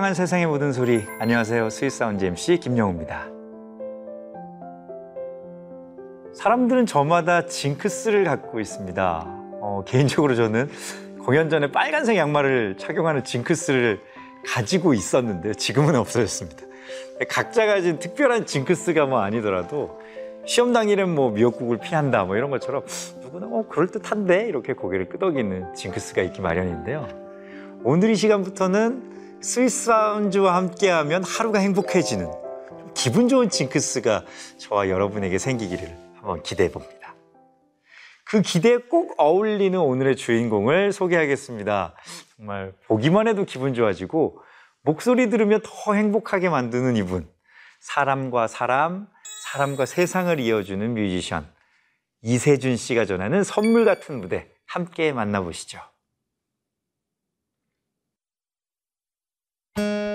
향한 세상의 모든 소리. 안녕하세요. Sweet Sound MC 김영우입니다. 사람들은 저마다 징크스를 갖고 있습니다. 어, 개인적으로 저는 공연 전에 빨간색 양말을 착용하는 징크스를 가지고 있었는데 지금은 없어졌습니다. 각자 가진 특별한 징크스가 뭐 아니더라도 시험 당일엔 뭐 미역국을 피한다 뭐 이런 것처럼 누구나 어 그럴듯한데 이렇게 고개를 끄덕이는 징크스가 있기 마련인데요. 오늘 이 시간부터는 스위스 사운즈와 함께하면 하루가 행복해지는 기분 좋은 징크스가 저와 여러분에게 생기기를 한번 기대해 봅니다. 그 기대에 꼭 어울리는 오늘의 주인공을 소개하겠습니다. 정말 보기만 해도 기분 좋아지고 목소리 들으면 더 행복하게 만드는 이분. 사람과 사람, 사람과 세상을 이어주는 뮤지션. 이세준 씨가 전하는 선물 같은 무대 함께 만나보시죠. Thank you.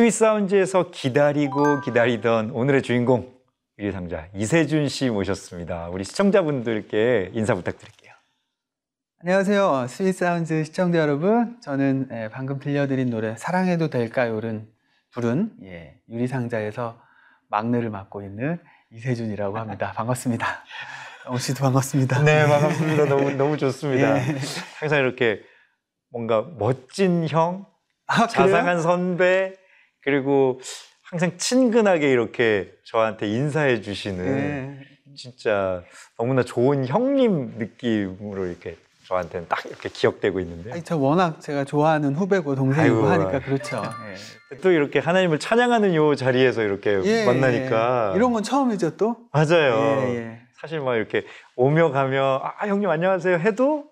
스윗 사운즈에서 기다리고 기다리던 오늘의 주인공 유리상자 이세준 씨 모셨습니다. 우리 시청자분들께 인사 부탁드릴게요. 안녕하세요. Sweet Sound 시청자 여러분. 저는 예, 방금 들려드린 노래 사랑해도 될까요를 부른 예, 유리상자에서 막내를 맡고 있는 이세준이라고 합니다. 반갑습니다. 영우 씨도 반갑습니다. 네, 반갑습니다. 너무 너무 좋습니다. 예. 항상 이렇게 뭔가 멋진 형, 아? 자상한 선배, 그리고 항상 친근하게 이렇게 저한테 인사해 주시는 예. 진짜 너무나 좋은 형님 느낌으로 이렇게 저한테는 딱 이렇게 기억되고 있는데 아니, 저 워낙 제가 좋아하는 후배고 동생이고 아이고. 하니까 그렇죠. 또 이렇게 하나님을 찬양하는 요 자리에서 이렇게 예. 만나니까 예. 이런 건 처음이죠 또. 맞아요. 예, 예. 사실 막 이렇게 오며 가며 아 형님 안녕하세요 해도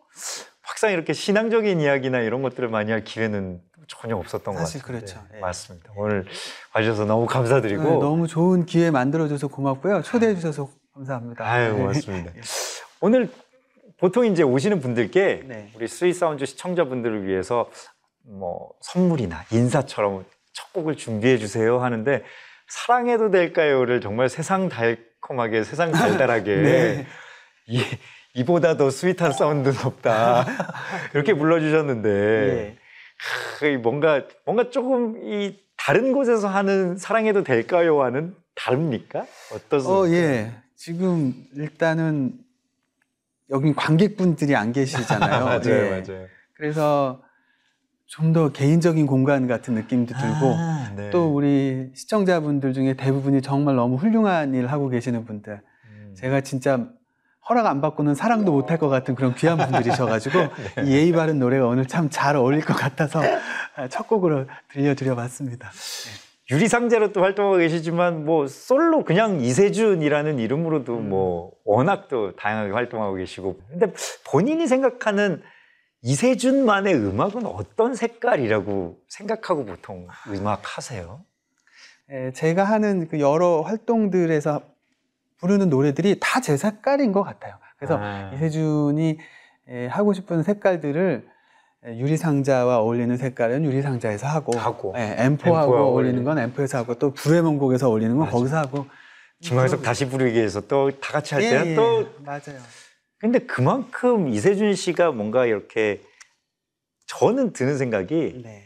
막상 이렇게 신앙적인 이야기나 이런 것들을 많이 할 기회는 전혀 없었던 것 같아요. 그렇죠. 예. 맞습니다. 오늘 와주셔서 너무 감사드리고 네, 너무 좋은 기회 만들어줘서 고맙고요. 초대해 주셔서 감사합니다. 아유 네. 고맙습니다. 오늘 보통 이제 오시는 분들께 네. 우리 Sweet Sound 시청자분들을 위해서 뭐 선물이나 인사처럼 첫 곡을 준비해 주세요 하는데 사랑해도 될까요를 정말 세상 달콤하게 세상 달달하게 네. 이, 이보다 더 스윗한 사운드는 없다 이렇게 불러주셨는데 예. 크, 뭔가 뭔가 조금 이 다른 곳에서 하는 사랑해도 될까요와는 다릅니까? 어떠세요? 어, 예. 지금 일단은 여긴 관객분들이 안 계시잖아요. 맞아요, 예. 맞아요. 그래서 좀 더 개인적인 공간 같은 느낌도 들고 아, 네. 또 우리 시청자분들 중에 대부분이 정말 너무 훌륭한 일을 하고 계시는 분들. 음. 제가 진짜 허락 안 받고는 사랑도 못 할 것 같은 그런 귀한 분들이셔가지고 네. 이 예의 바른 노래가 오늘 참 잘 어울릴 것 같아서 첫 곡으로 들려드려 봤습니다. 유리상자로 또 활동하고 계시지만 뭐 솔로 그냥 이세준이라는 이름으로도 음. 뭐 워낙 또 다양하게 활동하고 계시고 근데 본인이 생각하는 이세준만의 음악은 어떤 색깔이라고 생각하고 보통 음악 하세요? 예, 제가 하는 그 여러 활동들에서 부르는 노래들이 다 제 색깔인 것 같아요. 그래서 아. 이세준이 예, 하고 싶은 색깔들을 예, 유리상자와 어울리는 색깔은 유리상자에서 하고, 하고, 예, 앰프하고 어울리는 건 앰프에서 하고 또 불의 명곡에서 어울리는 건 맞아. 거기서 하고 김광석 다시 부르기에서 또 다 같이 할 예, 때는 예, 또 맞아요. 근데 그만큼 이세준 씨가 뭔가 이렇게 저는 드는 생각이 네.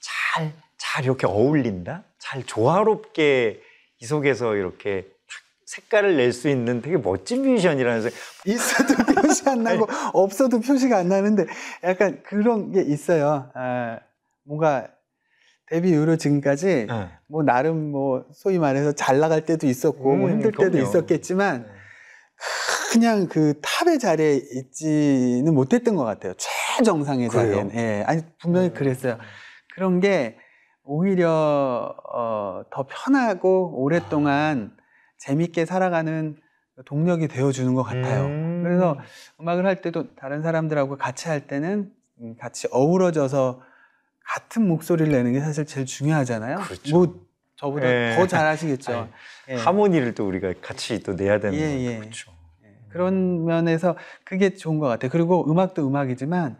잘, 잘 이렇게 어울린다? 잘 조화롭게 이 속에서 이렇게 딱 색깔을 낼 수 있는 되게 멋진 뮤지션이라는 생각. 있어도 표시 안 나고 없어도 표시가 안 나는데 약간 그런 게 있어요. 아, 뭔가 데뷔 이후로 지금까지 네. 뭐 나름 뭐 소위 말해서 잘 나갈 때도 있었고 뭐 음, 힘들 때도 그럼요. 있었겠지만 그냥 그 탑의 자리에 있지는 못했던 것 같아요. 최정상의? 자리엔. 예, 아니 분명히 그랬어요. 그런 게 오히려 어, 더 편하고 오랫동안 재밌게 살아가는 동력이 되어주는 것 같아요. 음. 그래서 음악을 할 때도 다른 사람들하고 같이 할 때는 음, 같이 어우러져서 같은 목소리를 내는 게 사실 제일 중요하잖아요. 그렇죠. 뭐 저보다 예. 더 잘하시겠죠. 예. 하모니를 또 우리가 같이 또 내야 되는 예, 거죠. 예. 그렇죠. 그런 면에서 그게 좋은 것 같아요. 그리고 음악도 음악이지만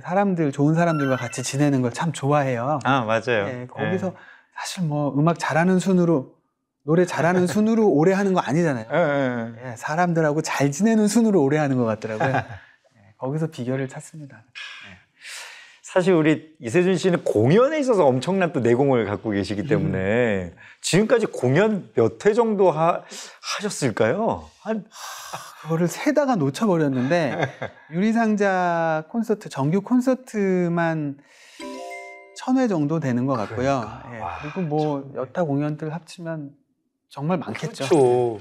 사람들 좋은 사람들과 같이 지내는 걸 참 좋아해요. 아, 맞아요. 예, 거기서 사실 뭐 음악 잘하는 순으로 노래 잘하는 순으로 오래 하는 거 아니잖아요. 예, 예, 예. 예, 사람들하고 잘 지내는 순으로 오래 하는 것 같더라고요. 예, 거기서 비결을 찾습니다. 사실 우리 이세준 씨는 공연에 있어서 엄청난 또 내공을 갖고 계시기 때문에 지금까지 공연 몇 회 정도 하, 하셨을까요? 한 그거를 세다가 놓쳐버렸는데 유리상자 콘서트 정규 콘서트만 천 회 정도 되는 것 같고요. 그러니까. 예, 와, 그리고 뭐 여타 공연들 합치면 정말 많겠죠. 그렇죠.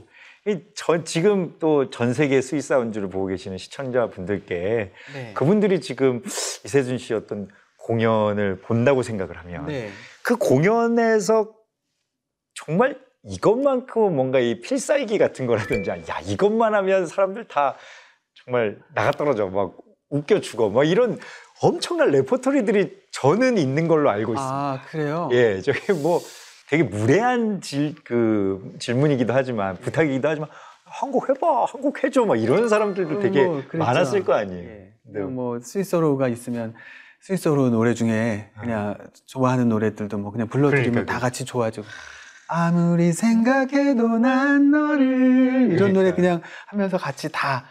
이전 지금 또 전 세계 Sweet Sound를 보고 계시는 시청자분들께 네. 그분들이 지금 이세준 씨 어떤 공연을 본다고 생각을 하면 네. 그 공연에서 정말 이것만큼은 뭔가 이 필살기 같은 거라든지 야 이것만 하면 사람들 다 정말 나가 떨어져 막 웃겨 죽어 막 이런 엄청난 레퍼토리들이 저는 있는 걸로 알고 있습니다. 아 그래요? 예, 저게 뭐 되게 무례한 질, 그 질문이기도 하지만 부탁이기도 하지만 한곡 해봐, 한곡 해줘, 막 이런 사람들도 되게 뭐. 많았을 거 아니에요. 예. 네. 뭐 스위스로가 있으면 스위스로 노래 중에 그냥 좋아하는 노래들도 뭐 그냥 불러드리면 그러니까요. 다 같이 좋아지고 아무리 생각해도 난 너를 이런 노래 그러니까요. 그냥 하면서 같이 다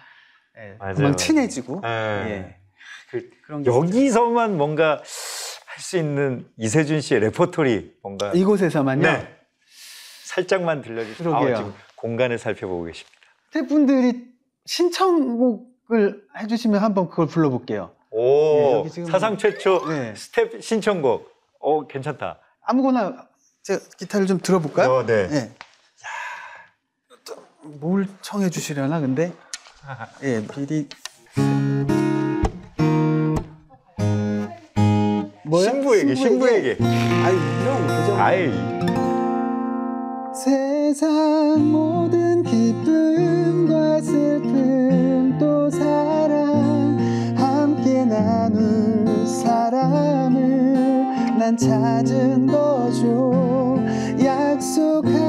예, 맞아요, 금방. 친해지고 예. 예. 그 여기서만 뭔가 할 수 있는 이세준 씨의 레퍼토리 뭔가. 이곳에서만요. 네. 살짝만 들려주시면. 아, 지금 공간을 살펴보고 계십니다. 스태프분들이 신청곡을 해주시면 한번 그걸 불러볼게요. 오 네, 사상 최초 네. 스텝 신청곡. 어 괜찮다. 아무거나 제가 기타를 좀 들어볼까요? 어, 네. 네. 뭘 청해 주시려나 근데 예 미리 뭐야? 신부에게 신부에게. 아이 이런 그죠? 아이 세상 모든 기쁨과 슬픔 또 사랑 함께 나눌 사람을 난 찾은 거죠 약속할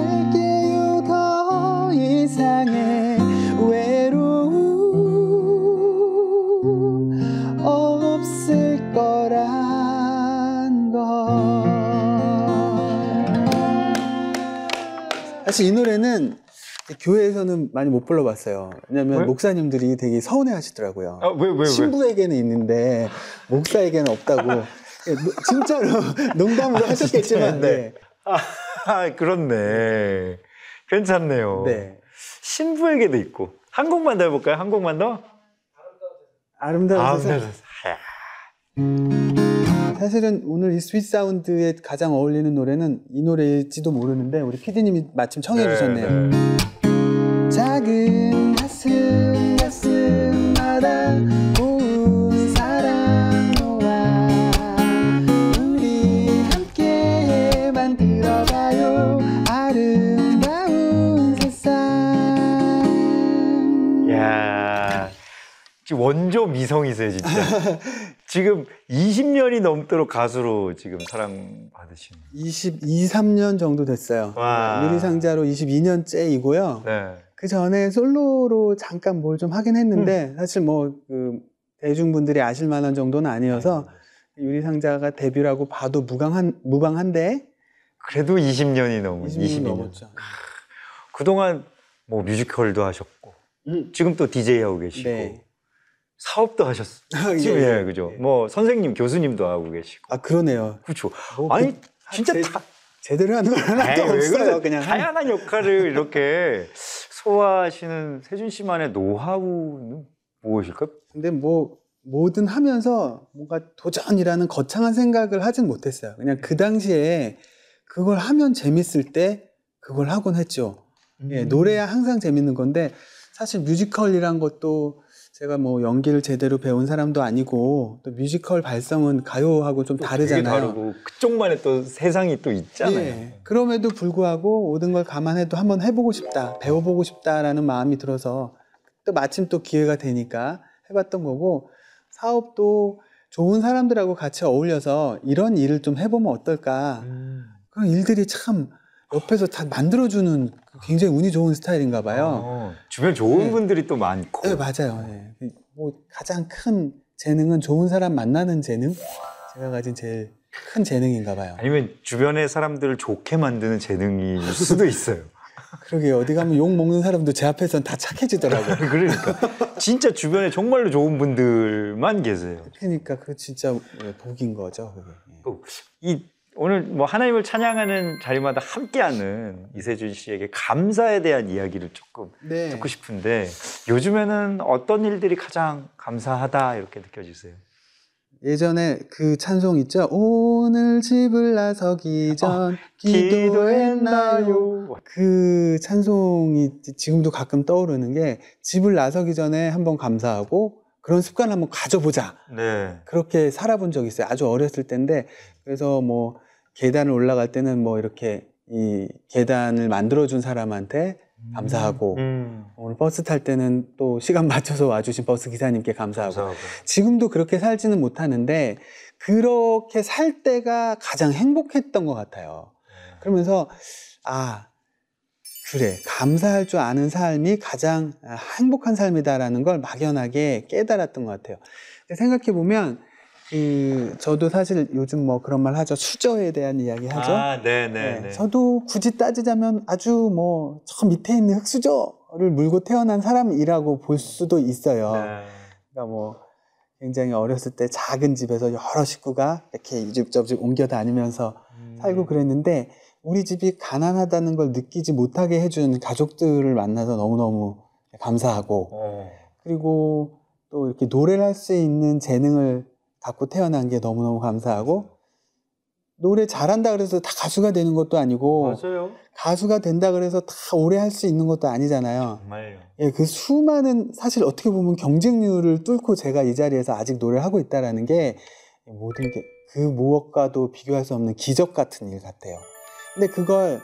사실 이 노래는 교회에서는 많이 못 불러봤어요. 왜냐면 왜? 목사님들이 되게 서운해 하시더라고요. 아, 왜, 왜, 왜? 신부에게는 있는데 목사에게는 없다고. 예, 노- 진짜로 농담으로 하셨겠지만? 네. 네. 아, 그렇네. 괜찮네요. 네. 신부에게도 있고. 한 곡만 더 해볼까요? 한 곡만 더? 아름다운 아, 세상. 네. 아, 사실은 오늘 이 Sweet Sound에 가장 어울리는 노래는 이 노래일지도 모르는데 우리 피디님이 마침 청해 주셨네요. 네. 작은 가슴 가슴마다 고운 사랑 놓아 우리 함께 만들어가요 아름다운 세상 야 원조 미성이세요, 진짜. 지금 20년이 넘도록 가수로 지금 사랑받으신. 22, 3년 정도 됐어요 와. 유리상자로 22년째이고요 네. 그 전에 솔로로 잠깐 뭘 좀 하긴 했는데 사실 뭐 그 대중분들이 아실 만한 정도는 아니어서 유리상자가 데뷔라고 봐도 무방한 무방한데 그래도 20년이 넘은 20년 22년. 넘었죠. 그동안 뭐 뮤지컬도 하셨고 음. 지금 또 DJ 하고 계시고 네. 사업도 하셨어요. 예, 지금 예. 예, 그죠. 뭐 선생님, 교수님도 하고 계시고. 아 그러네요. 그렇죠. 뭐 아니 그- 진짜 제- 다 제대로 하는 건 하나도 에이, 왜 없어요. 그냥 한- 다양한 역할을 이렇게 소화하시는 세준 씨만의 노하우는 무엇일까요? 근데 뭐 뭐든 하면서 뭔가 도전이라는 거창한 생각을 하진 못했어요. 그냥 그 당시에 그걸 하면 재밌을 때 그걸 하곤 했죠. 음. 예, 노래야 항상 재밌는 건데 사실 뮤지컬이란 것도 제가 뭐 연기를 제대로 배운 사람도 아니고 또 뮤지컬 발성은 가요하고 좀또 다르잖아요. 다르고 그쪽만의 또 세상이 또 있잖아요. 예, 그럼에도 불구하고 모든 걸 감안해도 한번 해보고 싶다, 배워보고 싶다라는 마음이 들어서 또 마침 또 기회가 되니까 해봤던 거고 사업도 좋은 사람들하고 같이 어울려서 이런 일을 좀 해보면 어떨까 음. 그런 일들이 참 옆에서 다 만들어주는 굉장히 운이 좋은 스타일인가 봐요. 어, 주변 좋은 네. 분들이 또 많고. 네, 맞아요. 예. 뭐 가장 큰 재능은 좋은 사람 만나는 재능? 제가 가진 제일 큰 재능인가 봐요. 아니면 주변의 사람들을 좋게 만드는 재능일 수도 있어요. 그러게요. 어디 가면 욕 먹는 사람도 제 앞에서는 다 착해지더라고요. 그러니까 진짜 주변에 정말로 좋은 분들만 계세요. 그러니까 그 진짜 예, 복인 거죠. 그게. 예. 또이 오늘 뭐 하나님을 찬양하는 자리마다 함께하는 이세준 씨에게 감사에 대한 이야기를 조금 네. 듣고 싶은데 요즘에는 어떤 일들이 가장 감사하다 이렇게 느껴지세요? 예전에 그 찬송 있죠. 오늘 집을 나서기 전 기도했나요? 그 찬송이 지금도 가끔 떠오르는 게 집을 나서기 전에 한번 감사하고 그런 습관을 한번 가져보자. 네. 그렇게 살아본 적이 있어요. 아주 어렸을 때인데 그래서 뭐 계단을 올라갈 때는 뭐 이렇게 이 계단을 만들어준 사람한테 감사하고 음, 오늘 버스 탈 때는 또 시간 맞춰서 와주신 버스 기사님께 감사하고 감사하고. 지금도 그렇게 살지는 못하는데 그렇게 살 때가 가장 행복했던 것 같아요. 그러면서 아 그래 감사할 줄 아는 삶이 가장 아, 행복한 삶이다라는 걸 막연하게 깨달았던 것 같아요. 생각해 보면 그 저도 사실 요즘 뭐 그런 말 하죠 수저에 대한 이야기 하죠. 아, 네, 네, 네, 네. 저도 굳이 따지자면 아주 뭐 저 밑에 있는 흙수저를 물고 태어난 사람이라고 볼 수도 있어요. 네. 그러니까 뭐 굉장히 어렸을 때 작은 집에서 여러 식구가 이렇게 이집저집 옮겨 다니면서 음. 살고 그랬는데 우리 집이 가난하다는 걸 느끼지 못하게 해준 가족들을 만나서 너무너무 감사하고 어. 그리고 또 이렇게 노래를 할 수 있는 재능을 갖고 태어난 게 너무너무 감사하고 노래 잘한다 그래서 다 가수가 되는 것도 아니고 맞아요. 가수가 된다 그래서 다 오래 할 수 있는 것도 아니잖아요. 정말요. 예, 그 수많은 사실 어떻게 보면 경쟁률을 뚫고 제가 이 자리에서 아직 노래를 하고 있다라는 게 모든 게 그 무엇과도 비교할 수 없는 기적 같은 일 같아요. 근데 그걸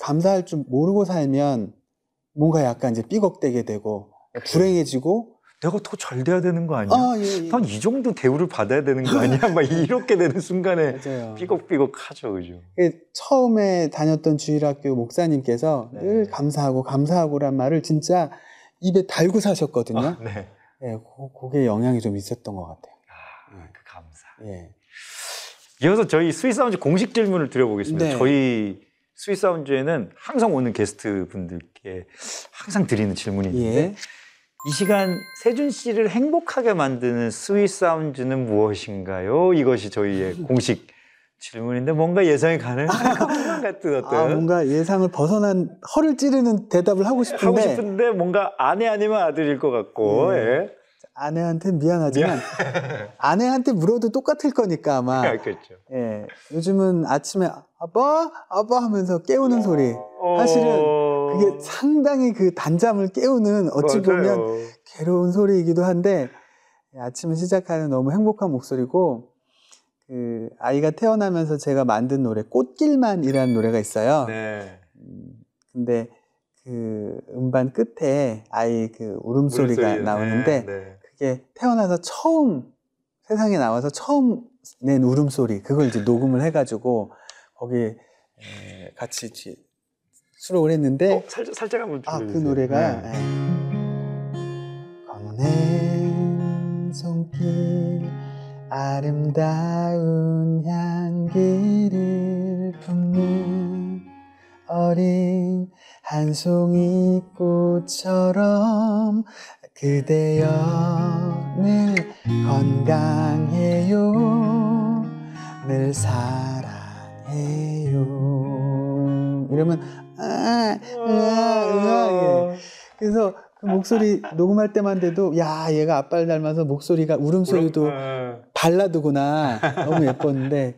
감사할 줄 모르고 살면 뭔가 약간 이제 삐걱대게 되고 불행해지고 내가 더 잘 돼야 되는 거 아니야? 아, 예, 예. 난이 정도 대우를 받아야 되는 거 아니야? 막 이렇게 되는 순간에 맞아요. 삐걱삐걱하죠, 그죠? 그 처음에 다녔던 주일학교 목사님께서 네. 늘 감사하고 감사하고란 말을 진짜 입에 달고 사셨거든요. 아, 네. 예, 그, 그게 영향이 좀 있었던 것 같아요. 아, 그 감사. 예. 이어서 저희 Sweet Sound 공식 질문을 드려보겠습니다. 네. 저희 Sweet Sound에는 항상 오는 게스트 분들께 항상 드리는 질문인데 예. 이 시간 세준 씨를 행복하게 만드는 sweet sound는 무엇인가요? 이것이 저희의 공식 질문인데 뭔가 예상이 가는 것만 같은 어떤 아, 뭔가 예상을 벗어난 허를 찌르는 대답을 하고 싶은데, 하고 싶은데 뭔가 아내 아니면 아들일 것 같고 네. 예. 아내한테 미안하지만 아내한테 물어도 똑같을 거니까 아마 그렇겠죠. 예, 요즘은 아침에 아빠 아빠 하면서 깨우는 소리 사실은 어, 그게 상당히 그 단잠을 깨우는 어찌 맞아요. 보면 괴로운 소리이기도 한데 아침에 시작하는 너무 행복한 목소리고 그 아이가 태어나면서 제가 만든 노래 꽃길만이라는 노래가 있어요. 네. 음, 근데 그 음반 끝에 아이 그 울음소리가 울음소리. 나오는데 네, 네. 그게 태어나서 처음 세상에 나와서 처음 낸 울음소리 그걸 이제 녹음을 해가지고 거기에 에, 같이 뒤- 수록을 했는데 어, 살짝 살짝 한번 아그 들려주세요. 노래가 네. 예. 건넨 손길 아름다운 향기를 품는 어린 한 송이 꽃처럼 그대여 늘 건강해요 늘 사랑해요 이러면 아, 으아, 예. 그래서 그 목소리 녹음할 때만 돼도 야 얘가 아빠를 닮아서 목소리가 울음소리도 발라드구나 너무 예뻤는데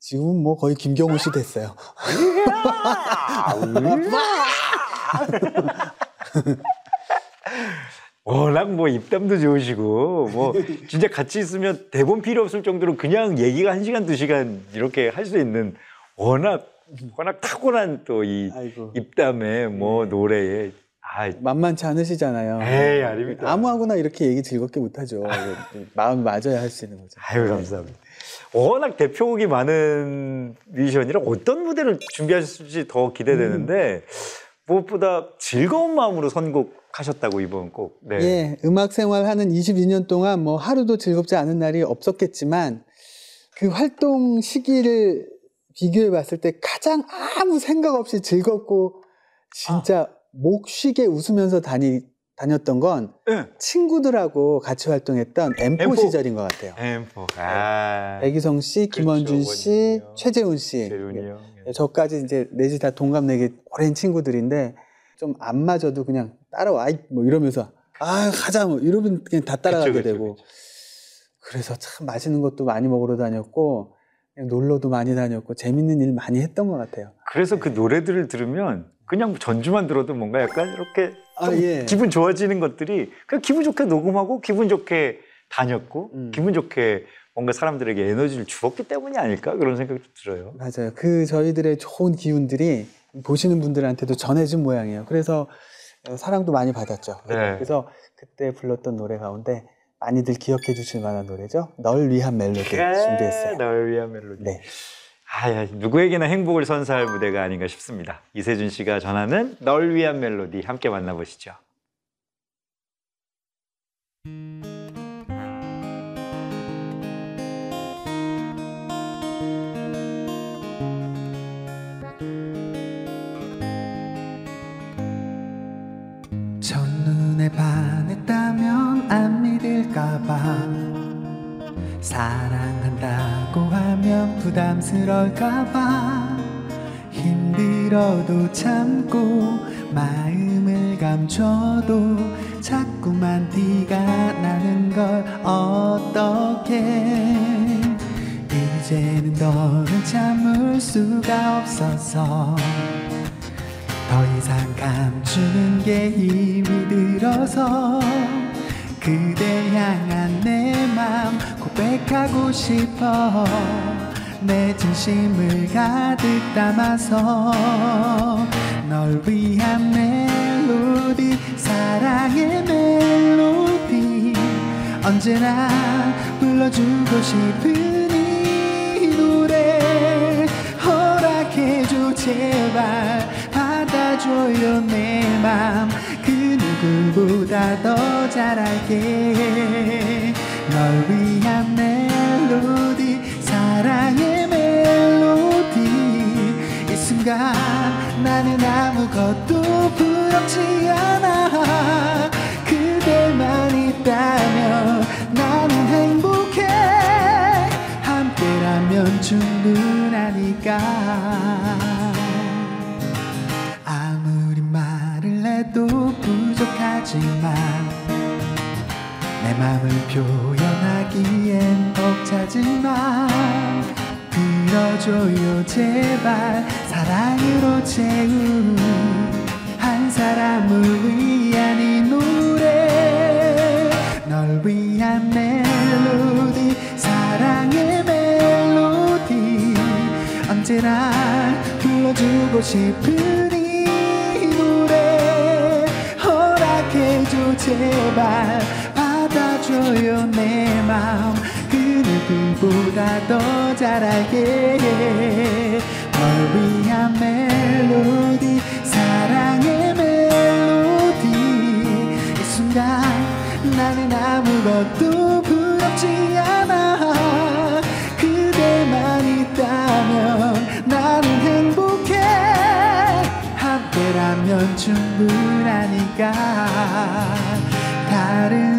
지금은 뭐 거의 김경호 씨 됐어요. 워낙 뭐 입담도 좋으시고 뭐 진짜 같이 있으면 대본 필요 없을 정도로 그냥 얘기가 한 시간 두 시간 이렇게 할 수 있는 워낙 워낙 타고난 또이 입담에 뭐 네. 노래에 아 만만치 않으시잖아요. 에이 아닙니다. 아무하고나 이렇게 얘기 즐겁게 못하죠. 마음 맞아야 할 수 있는 거죠. 아유 감사합니다. 워낙 대표곡이 많은 뮤지션이라 어떤 무대를 준비하실지 더 기대되는데 무엇보다 즐거운 마음으로 선곡하셨다고 이번 곡. 네. 예, 음악 생활하는 22년 동안 뭐 하루도 즐겁지 않은 날이 없었겠지만 그 활동 시기를 비교해 봤을 때 가장 아무 생각 없이 즐겁고 진짜 목 쉬게 웃으면서 다니, 다녔던 건 네. 친구들하고 같이 활동했던 M4, M4. 시절인 것 같아요. 엠포. 아. 백이성 씨, 김원준 그렇죠, 씨, 원준이요. 최재훈 씨. 재훈이 형. 예, 저까지 이제 넷이 다 동갑내기 오랜 친구들인데 좀 안 맞아도 그냥 따라와 이, 뭐 이러면서 아 가자 뭐 이러면 그냥 다 따라가게 그쵸, 그쵸, 되고 그쵸. 그래서 참 맛있는 것도 많이 먹으러 다녔고 놀러도 많이 다녔고 재밌는 일 많이 했던 것 같아요. 그래서 그 노래들을 들으면 그냥 전주만 들어도 뭔가 약간 이렇게 아, 좀 예. 기분 좋아지는 것들이 그냥 기분 좋게 녹음하고 기분 좋게 다녔고 음. 기분 좋게 뭔가 사람들에게 에너지를 주었기 때문이 아닐까 그런 생각도 들어요. 맞아요. 그 저희들의 좋은 기운들이 보시는 분들한테도 전해진 모양이에요. 그래서 어, 사랑도 많이 받았죠. 네. 그래서 그때 불렀던 노래 가운데 많이들 기억해 주실 만한 노래죠. 널 위한 멜로디 준비했어요. 널 위한 멜로디. 네. 아, 야, 누구에게나 행복을 선사할 무대가 아닌가 싶습니다. 이세준 씨가 전하는 널 위한 멜로디 함께 만나보시죠. 믿을까봐. 사랑한다고 하면 부담스러울까봐. 힘들어도 참고 마음을 감춰도 자꾸만 티가 나는 걸 어떻게? 이제는 너를 참을 수가 없어서 더 이상 감추는 게 힘이 들어서 그대 향한 내 맘 고백하고 싶어. 내 진심을 가득 담아서 널 위한 멜로디 사랑의 멜로디. 언제나 불러주고 싶은 이 노래. 허락해줘 제발. 받아줘요 내맘그 누구보다 더 잘알게. 널 위한 멜로디 사랑의 멜로디. 이 순간 나는 아무것도 부럽지 않아. 그대만 있다면 나는 행복해. 함께라면 충분하니까. 아무리 말을 해도 부족하지만 내 맘을 표현하기엔 벅차지만 들어줘요 제발. 사랑으로 채운 한 사람을 위한 이 노래. 널 위한 멜로디 사랑의 멜로디. 언제나 불러주고 이 제발 받아줘요 내 마음. 그 누구보다 더 잘 알게 널 위한 멜로디 사랑의 멜로디. 이 순간 나는 아무것도 부럽지 않아. 그대만 있다면 나는 행복해. 함께라면 충분하니까 다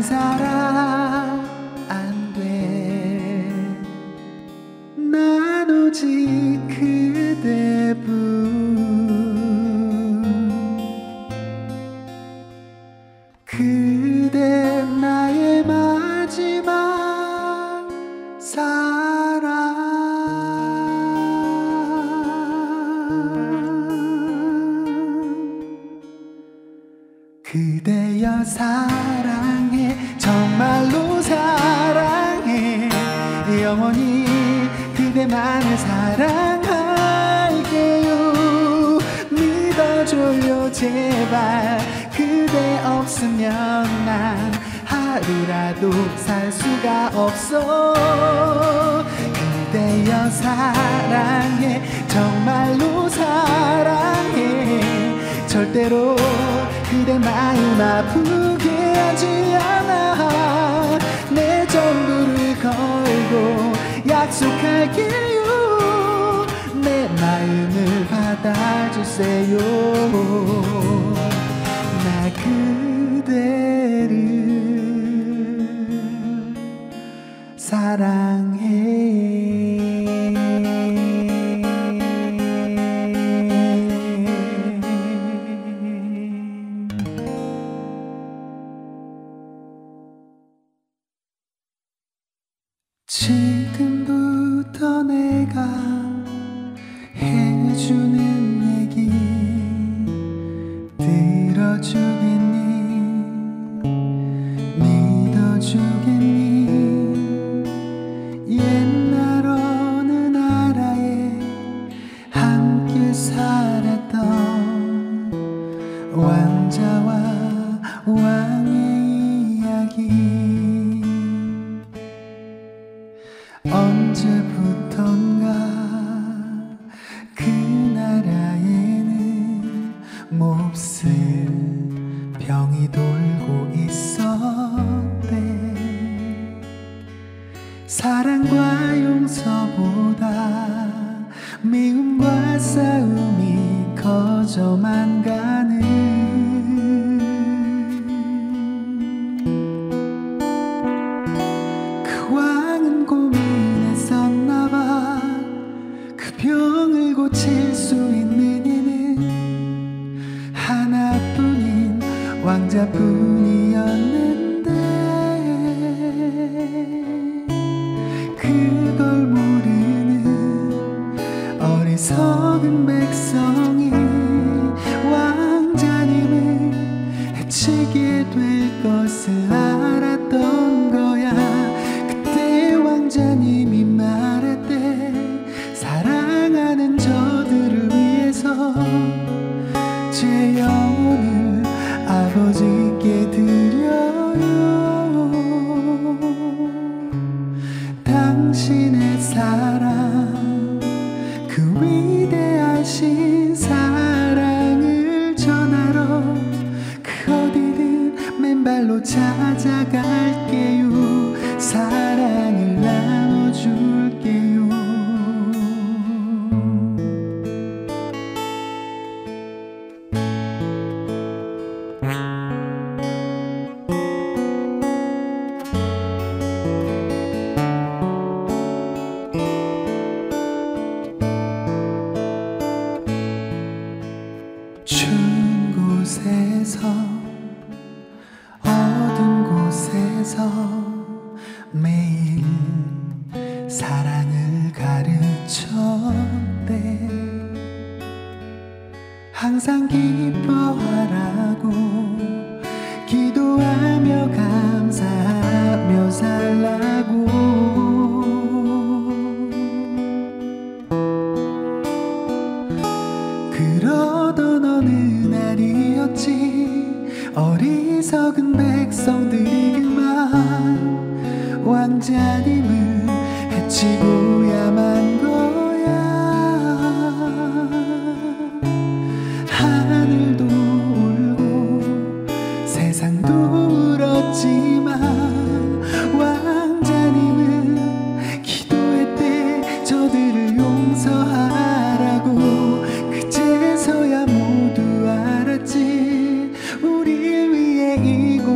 약속할게요. 내 마음을 받아주세요. 나 그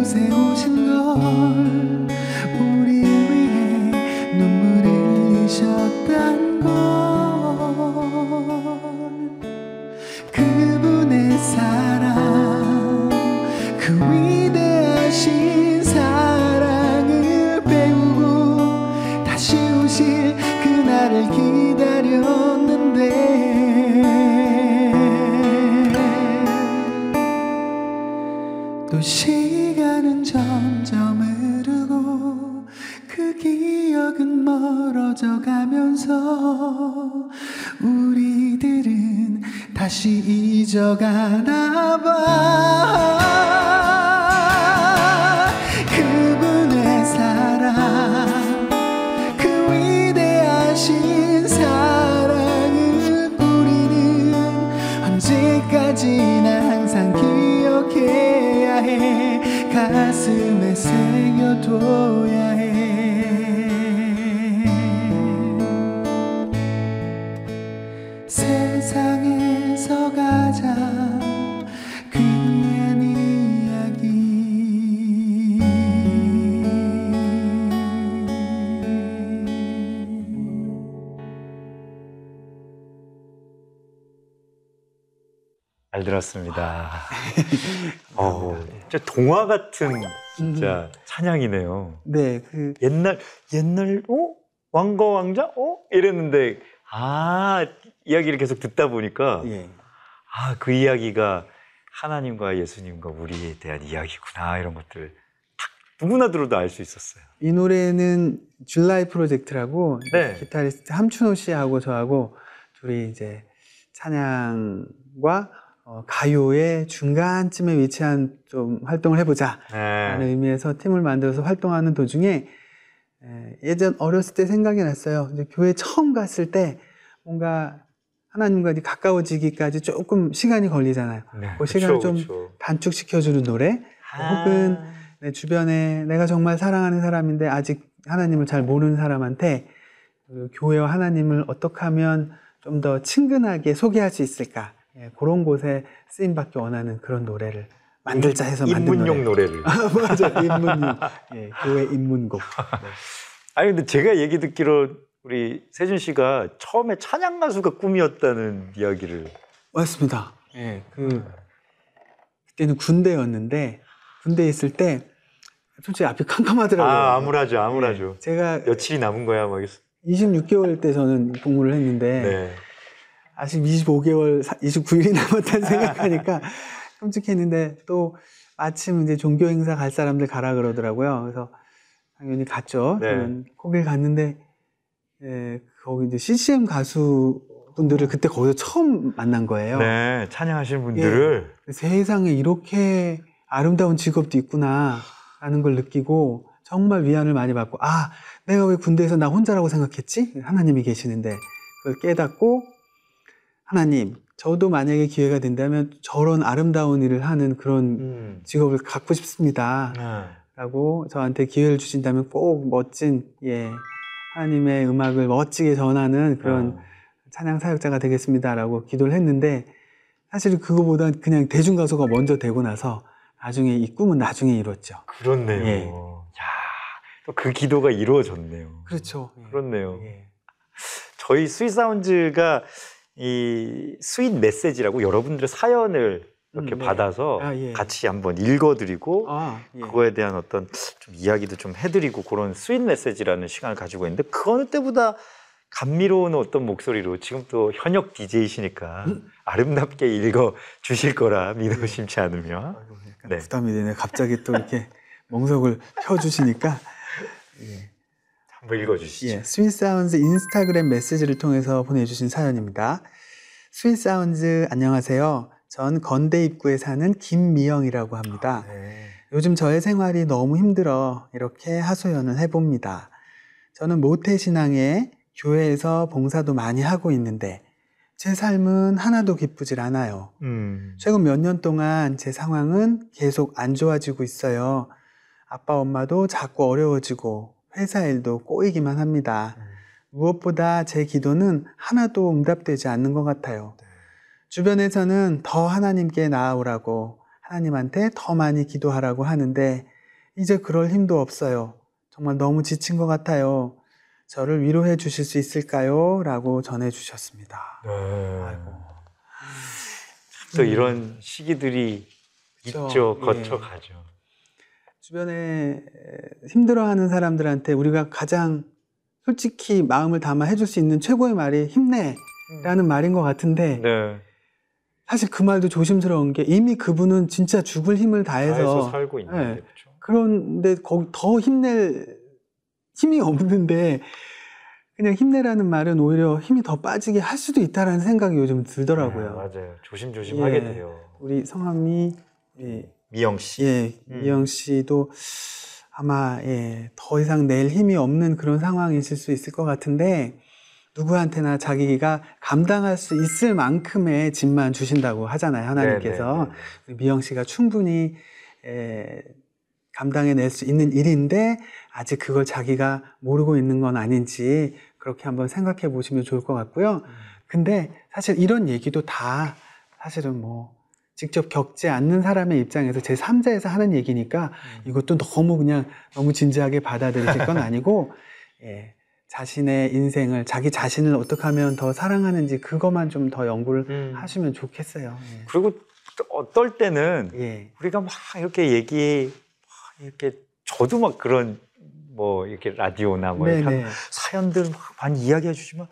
이곳에 오신 걸 잘 들었습니다. 어, 진짜 동화 같은 진짜 찬양이네요. 네, 그 옛날 옛날 어 왕과 왕자 어 이랬는데 아 이야기를 계속 듣다 보니까 예. 아그 이야기가 하나님과 예수님과 우리에 대한 이야기구나 이런 것들 딱 누구나 들어도 알 수 있었어요. 이 노래는 줄라이 프로젝트라고 네. 기타리스트 함춘호 씨하고 저하고 둘이 이제 찬양과 어, 가요의 중간쯤에 위치한 좀 활동을 해보자 라는 네. 의미에서 팀을 만들어서 활동하는 도중에 에, 예전 어렸을 때 생각이 났어요. 이제 교회 처음 갔을 때 뭔가 하나님과 가까워지기까지 조금 시간이 걸리잖아요. 네, 그 시간을 좀 그쵸. 단축시켜주는 노래 혹은 내 주변에 내가 정말 사랑하는 사람인데 아직 하나님을 잘 모르는 사람한테 그 교회와 하나님을 어떻게 하면 좀 더 친근하게 소개할 수 있을까 예, 그런 곳에 쓰임 받기 원하는 그런 노래를 만들자 해서 만든 입문용 노래. 노래 를. 맞아 입문용 예, 교회 입문곡 네. 아니 근데 제가 얘기 듣기로 우리 세준 씨가 처음에 찬양 가수가 꿈이었다는 이야기를 맞습니다. 예, 그 그때는 군대였는데 군대에 있을 때 솔직히 앞이 캄캄하더라고요. 아 암울하죠 암울하죠 예, 제가 며칠이 남은 거야 막 이랬어. 26개월 때 저는 복무를 했는데 네. 아직 25개월, 29일이 남았다는 생각하니까 끔찍했는데 또 마침 이제 종교 행사 갈 사람들 가라 그러더라고요. 그래서 당연히 갔죠. 네. 저는 거길 갔는데 예, 거기 이제 CCM 가수 분들을 그때 거기서 처음 만난 거예요. 네 찬양하시는 분들을 세상에 이렇게 아름다운 직업도 있구나라는 걸 느끼고 정말 위안을 많이 받고 아 내가 왜 군대에서 나 혼자라고 생각했지 하나님이 계시는데 그걸 깨닫고 하나님 저도 만약에 기회가 된다면 저런 아름다운 일을 하는 그런 음. 직업을 갖고 싶습니다 네. 라고 저한테 기회를 주신다면 꼭 멋진 예 하나님의 음악을 멋지게 전하는 그런 어. 찬양 사역자가 되겠습니다 라고 기도를 했는데 사실 그거보다 그냥 대중 가수가 먼저 되고 나서 나중에 이 꿈은 나중에 이뤘죠. 그렇네요. 예. 야 또 그 기도가 이루어졌네요. 그렇죠. 그렇네요. 예. 저희 스윗 사운즈가 이 sweet 메시지라고 여러분들의 사연을 이렇게 음, 네. 받아서 아, 예. 같이 한번 읽어드리고 아, 예. 그거에 대한 어떤 좀 이야기도 좀 해드리고 그런 sweet 메시지라는 시간을 가지고 있는데 그 어느 때보다 감미로운 어떤 목소리로 지금 또 현역 DJ이시니까 음. 아름답게 읽어 주실 거라 믿어 의심치 않으며 아이고, 네. 부담이 되네. 갑자기 또 이렇게 멍석을 펴주시니까. 예. 한번 읽어 주시죠. 예, Sweet Sounds 인스타그램 메시지를 통해서 보내주신 사연입니다. Sweet Sounds 안녕하세요. 전 건대 입구에 사는 김미영이라고 합니다. 네. 요즘 저의 생활이 너무 힘들어 이렇게 하소연을 해봅니다. 저는 모태신앙에 교회에서 봉사도 많이 하고 있는데 제 삶은 하나도 기쁘질 않아요. 음. 최근 몇 년 동안 제 상황은 계속 안 좋아지고 있어요. 아빠 엄마도 자꾸 어려워지고 회사 일도 꼬이기만 합니다. 무엇보다 제 기도는 하나도 응답되지 않는 것 같아요. 주변에서는 더 하나님께 나아오라고 하나님한테 더 많이 기도하라고 하는데 이제 그럴 힘도 없어요. 정말 너무 지친 것 같아요. 저를 위로해 주실 수 있을까요? 라고 전해 주셨습니다. 네. 아이고. 또 이런 시기들이 그쵸. 있죠. 예. 거쳐가죠. 주변에 힘들어하는 사람들한테 우리가 가장 솔직히 마음을 담아 해줄 수 있는 최고의 말이 힘내라는 말인 것 같은데 네. 사실 그 말도 조심스러운 게 이미 그분은 진짜 죽을 힘을 다해서, 다해서 살고 있는데 네. 그렇죠. 그런데 거기 더 힘낼 힘이 없는데 그냥 힘내라는 말은 오히려 힘이 더 빠지게 할 수도 있다라는 생각이 요즘 들더라고요. 네, 맞아요. 조심조심 하게 예. 돼요. 우리 성함이 예, 미영 씨. 예, 음. 이영 씨도 아마 예, 더 이상 낼 힘이 없는 그런 상황이실 수 있을 것 같은데 누구한테나 자기가 감당할 수 있을 만큼의 짐만 주신다고 하잖아요 하나님께서 네, 네, 네, 우리 미영 씨가 충분히 에, 감당해낼 수 있는 일인데 아직 그걸 자기가 모르고 있는 건 아닌지 그렇게 한번 생각해 보시면 좋을 것 같고요. 네. 근데 사실 이런 얘기도 다 사실은 뭐 직접 겪지 않는 사람의 입장에서 제 3자에서 하는 얘기니까 음. 이것도 너무 그냥 너무 진지하게 받아들이실 건 아니고 예, 자신의 인생을 자기 자신을 어떻게 하면 더 사랑하는지 그것만 좀 더 연구를 음. 하시면 좋겠어요. 그리고 또 어떨 때는 예. 예. 우리가 막 이렇게 얘기 막 이렇게 저도 막 그런 뭐 이렇게 라디오나 뭐 이렇게. 하면 사연들 막 많이 이야기해 주시면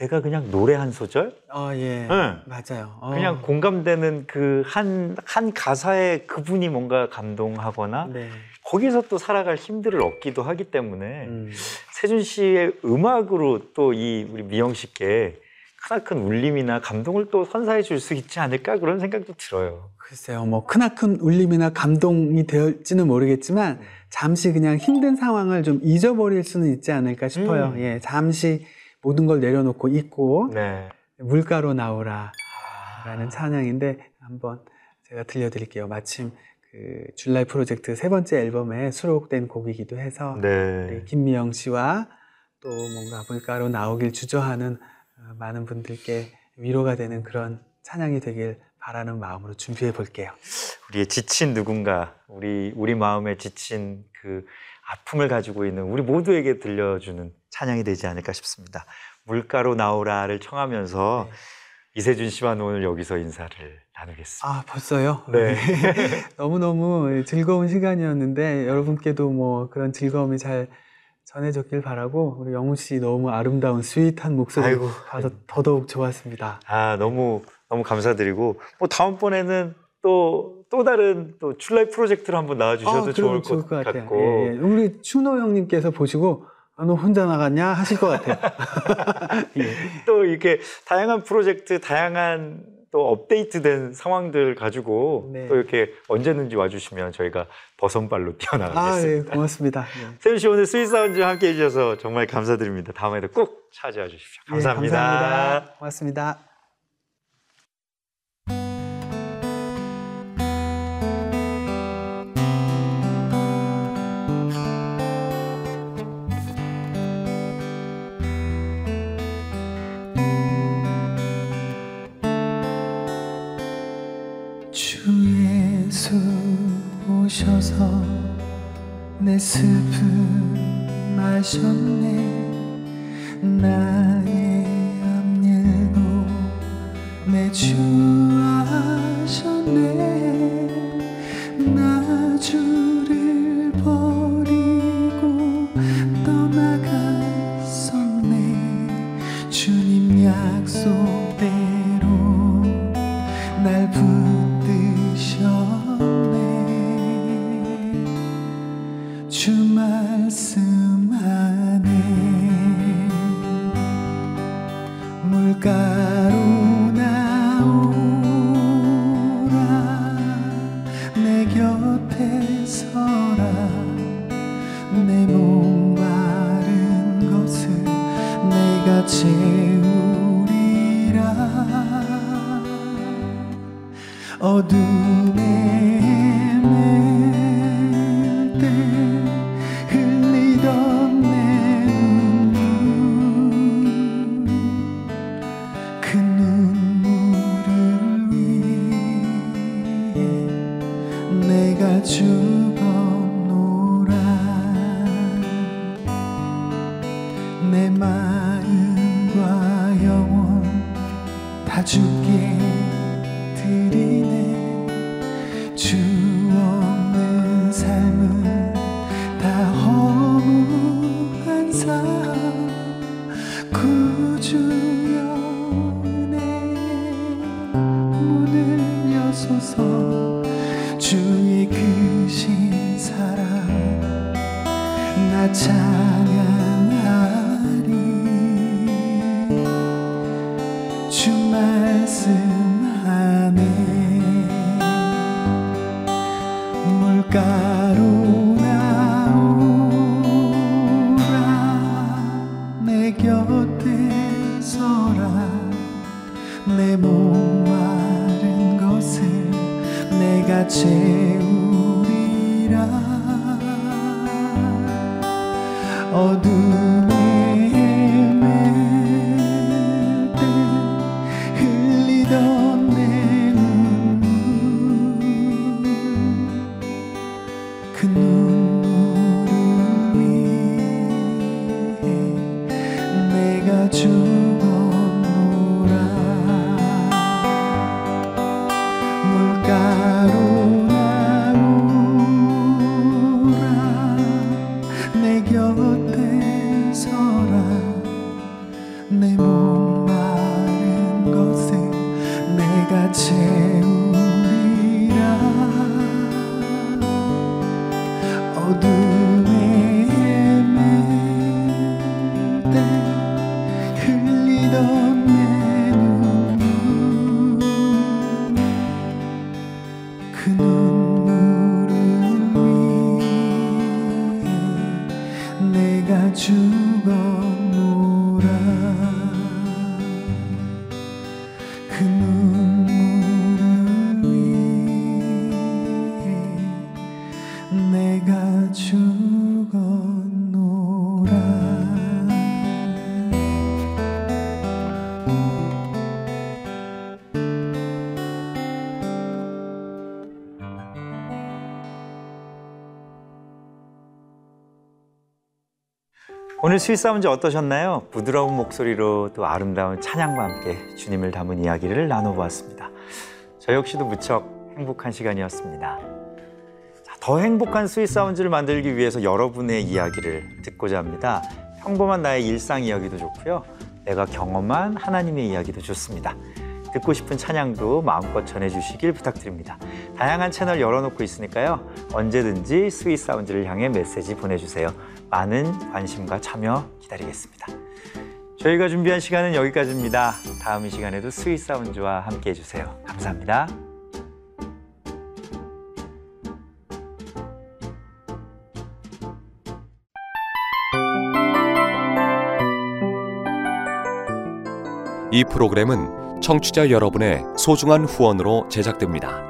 내가 그냥 노래 한 소절 어, 예. 네. 맞아요. 어. 그냥 공감되는 그 한 한 가사에 그분이 뭔가 감동하거나 네. 거기서 또 살아갈 힘들을 얻기도 하기 때문에 음. 세준 씨의 음악으로 또 이 우리 미영 씨께 크나큰 울림이나 감동을 또 선사해 줄 수 있지 않을까 그런 생각도 들어요. 글쎄요, 뭐 크나큰 울림이나 감동이 될지는 모르겠지만 음. 잠시 그냥 힘든 상황을 좀 잊어버릴 수는 있지 않을까 싶어요. 음. 예, 잠시 모든 걸 내려놓고 있고 네. 물가로 나오라. 라는 아. 찬양인데 한번 제가 들려드릴게요. 마침 그 줄라이 프로젝트 세 번째 앨범에 수록된 곡이기도 해서 우리 네. 김미영 씨와 또 뭔가 물가로 나오길 주저하는 어, 많은 분들께 위로가 되는 그런 찬양이 되길 바라는 마음으로 준비해 볼게요. 우리의 지친 누군가, 우리 우리 마음에 지친 그 아픔을 가지고 있는 우리 모두에게 들려주는 찬양이 되지 않을까 싶습니다. 물가로 나오라를 청하면서 네. 이세준 씨와 오늘 여기서 인사를 나누겠습니다. 아, 벌써요? 네. 너무너무 즐거운 시간이었는데 여러분께도 뭐 그런 즐거움이 잘 전해졌길 바라고 우리 영우 씨 너무 아름다운 스윗한 목소리 아이고. 봐서 더더욱 좋았습니다. 아 너무 너무 감사드리고 뭐 다음번에는 또또 다른 또 출라이 프로젝트를 한번 나와 주셔도 아, 좋을 그러면 것, 같아요. 같고 예, 예. 우리 추노 형님께서 보시고 아, 너 혼자 나갔냐 하실 것 같아요. 예. 또 이렇게 다양한 프로젝트, 다양한 또 업데이트된 상황들 가지고 네. 또 이렇게 언제든지 와주시면 저희가 버선발로 아, 뛰어나가겠습니다. 예, 고맙습니다. 예. 세준 씨 오늘 Sweet Sound 함께 해주셔서 정말 감사드립니다. 다음에도 꼭 찾아와 주십시오. 예, 감사합니다. 감사합니다. 고맙습니다. 내 슬픔 마셨네. 나의 앞일도 내주 말씀 안에 물가 찬양하리 주 말씀 안에 내 목마른 것을 내가 채 come. 오늘 사운드 어떠셨나요? 부드러운 목소리로 또 아름다운 찬양과 함께 주님을 담은 이야기를 나눠보았습니다. 저 역시도 무척 행복한 시간이었습니다. 자, 더 행복한 Sweet Sound를 만들기 위해서 여러분의 이야기를 듣고자 합니다. 평범한 나의 일상 이야기도 좋고요. 내가 경험한 하나님의 이야기도 좋습니다. 듣고 싶은 찬양도 마음껏 전해주시길 부탁드립니다. 다양한 채널 열어놓고 있으니까요. 언제든지 Sweet Sound를 향해 메시지 보내주세요. 많은 관심과 참여 기다리겠습니다. 저희가 준비한 시간은 여기까지입니다. 다음 이 시간에도 Sweet Sound와 함께 해주세요. 감사합니다. 이 프로그램은 청취자 여러분의 소중한 후원으로 제작됩니다.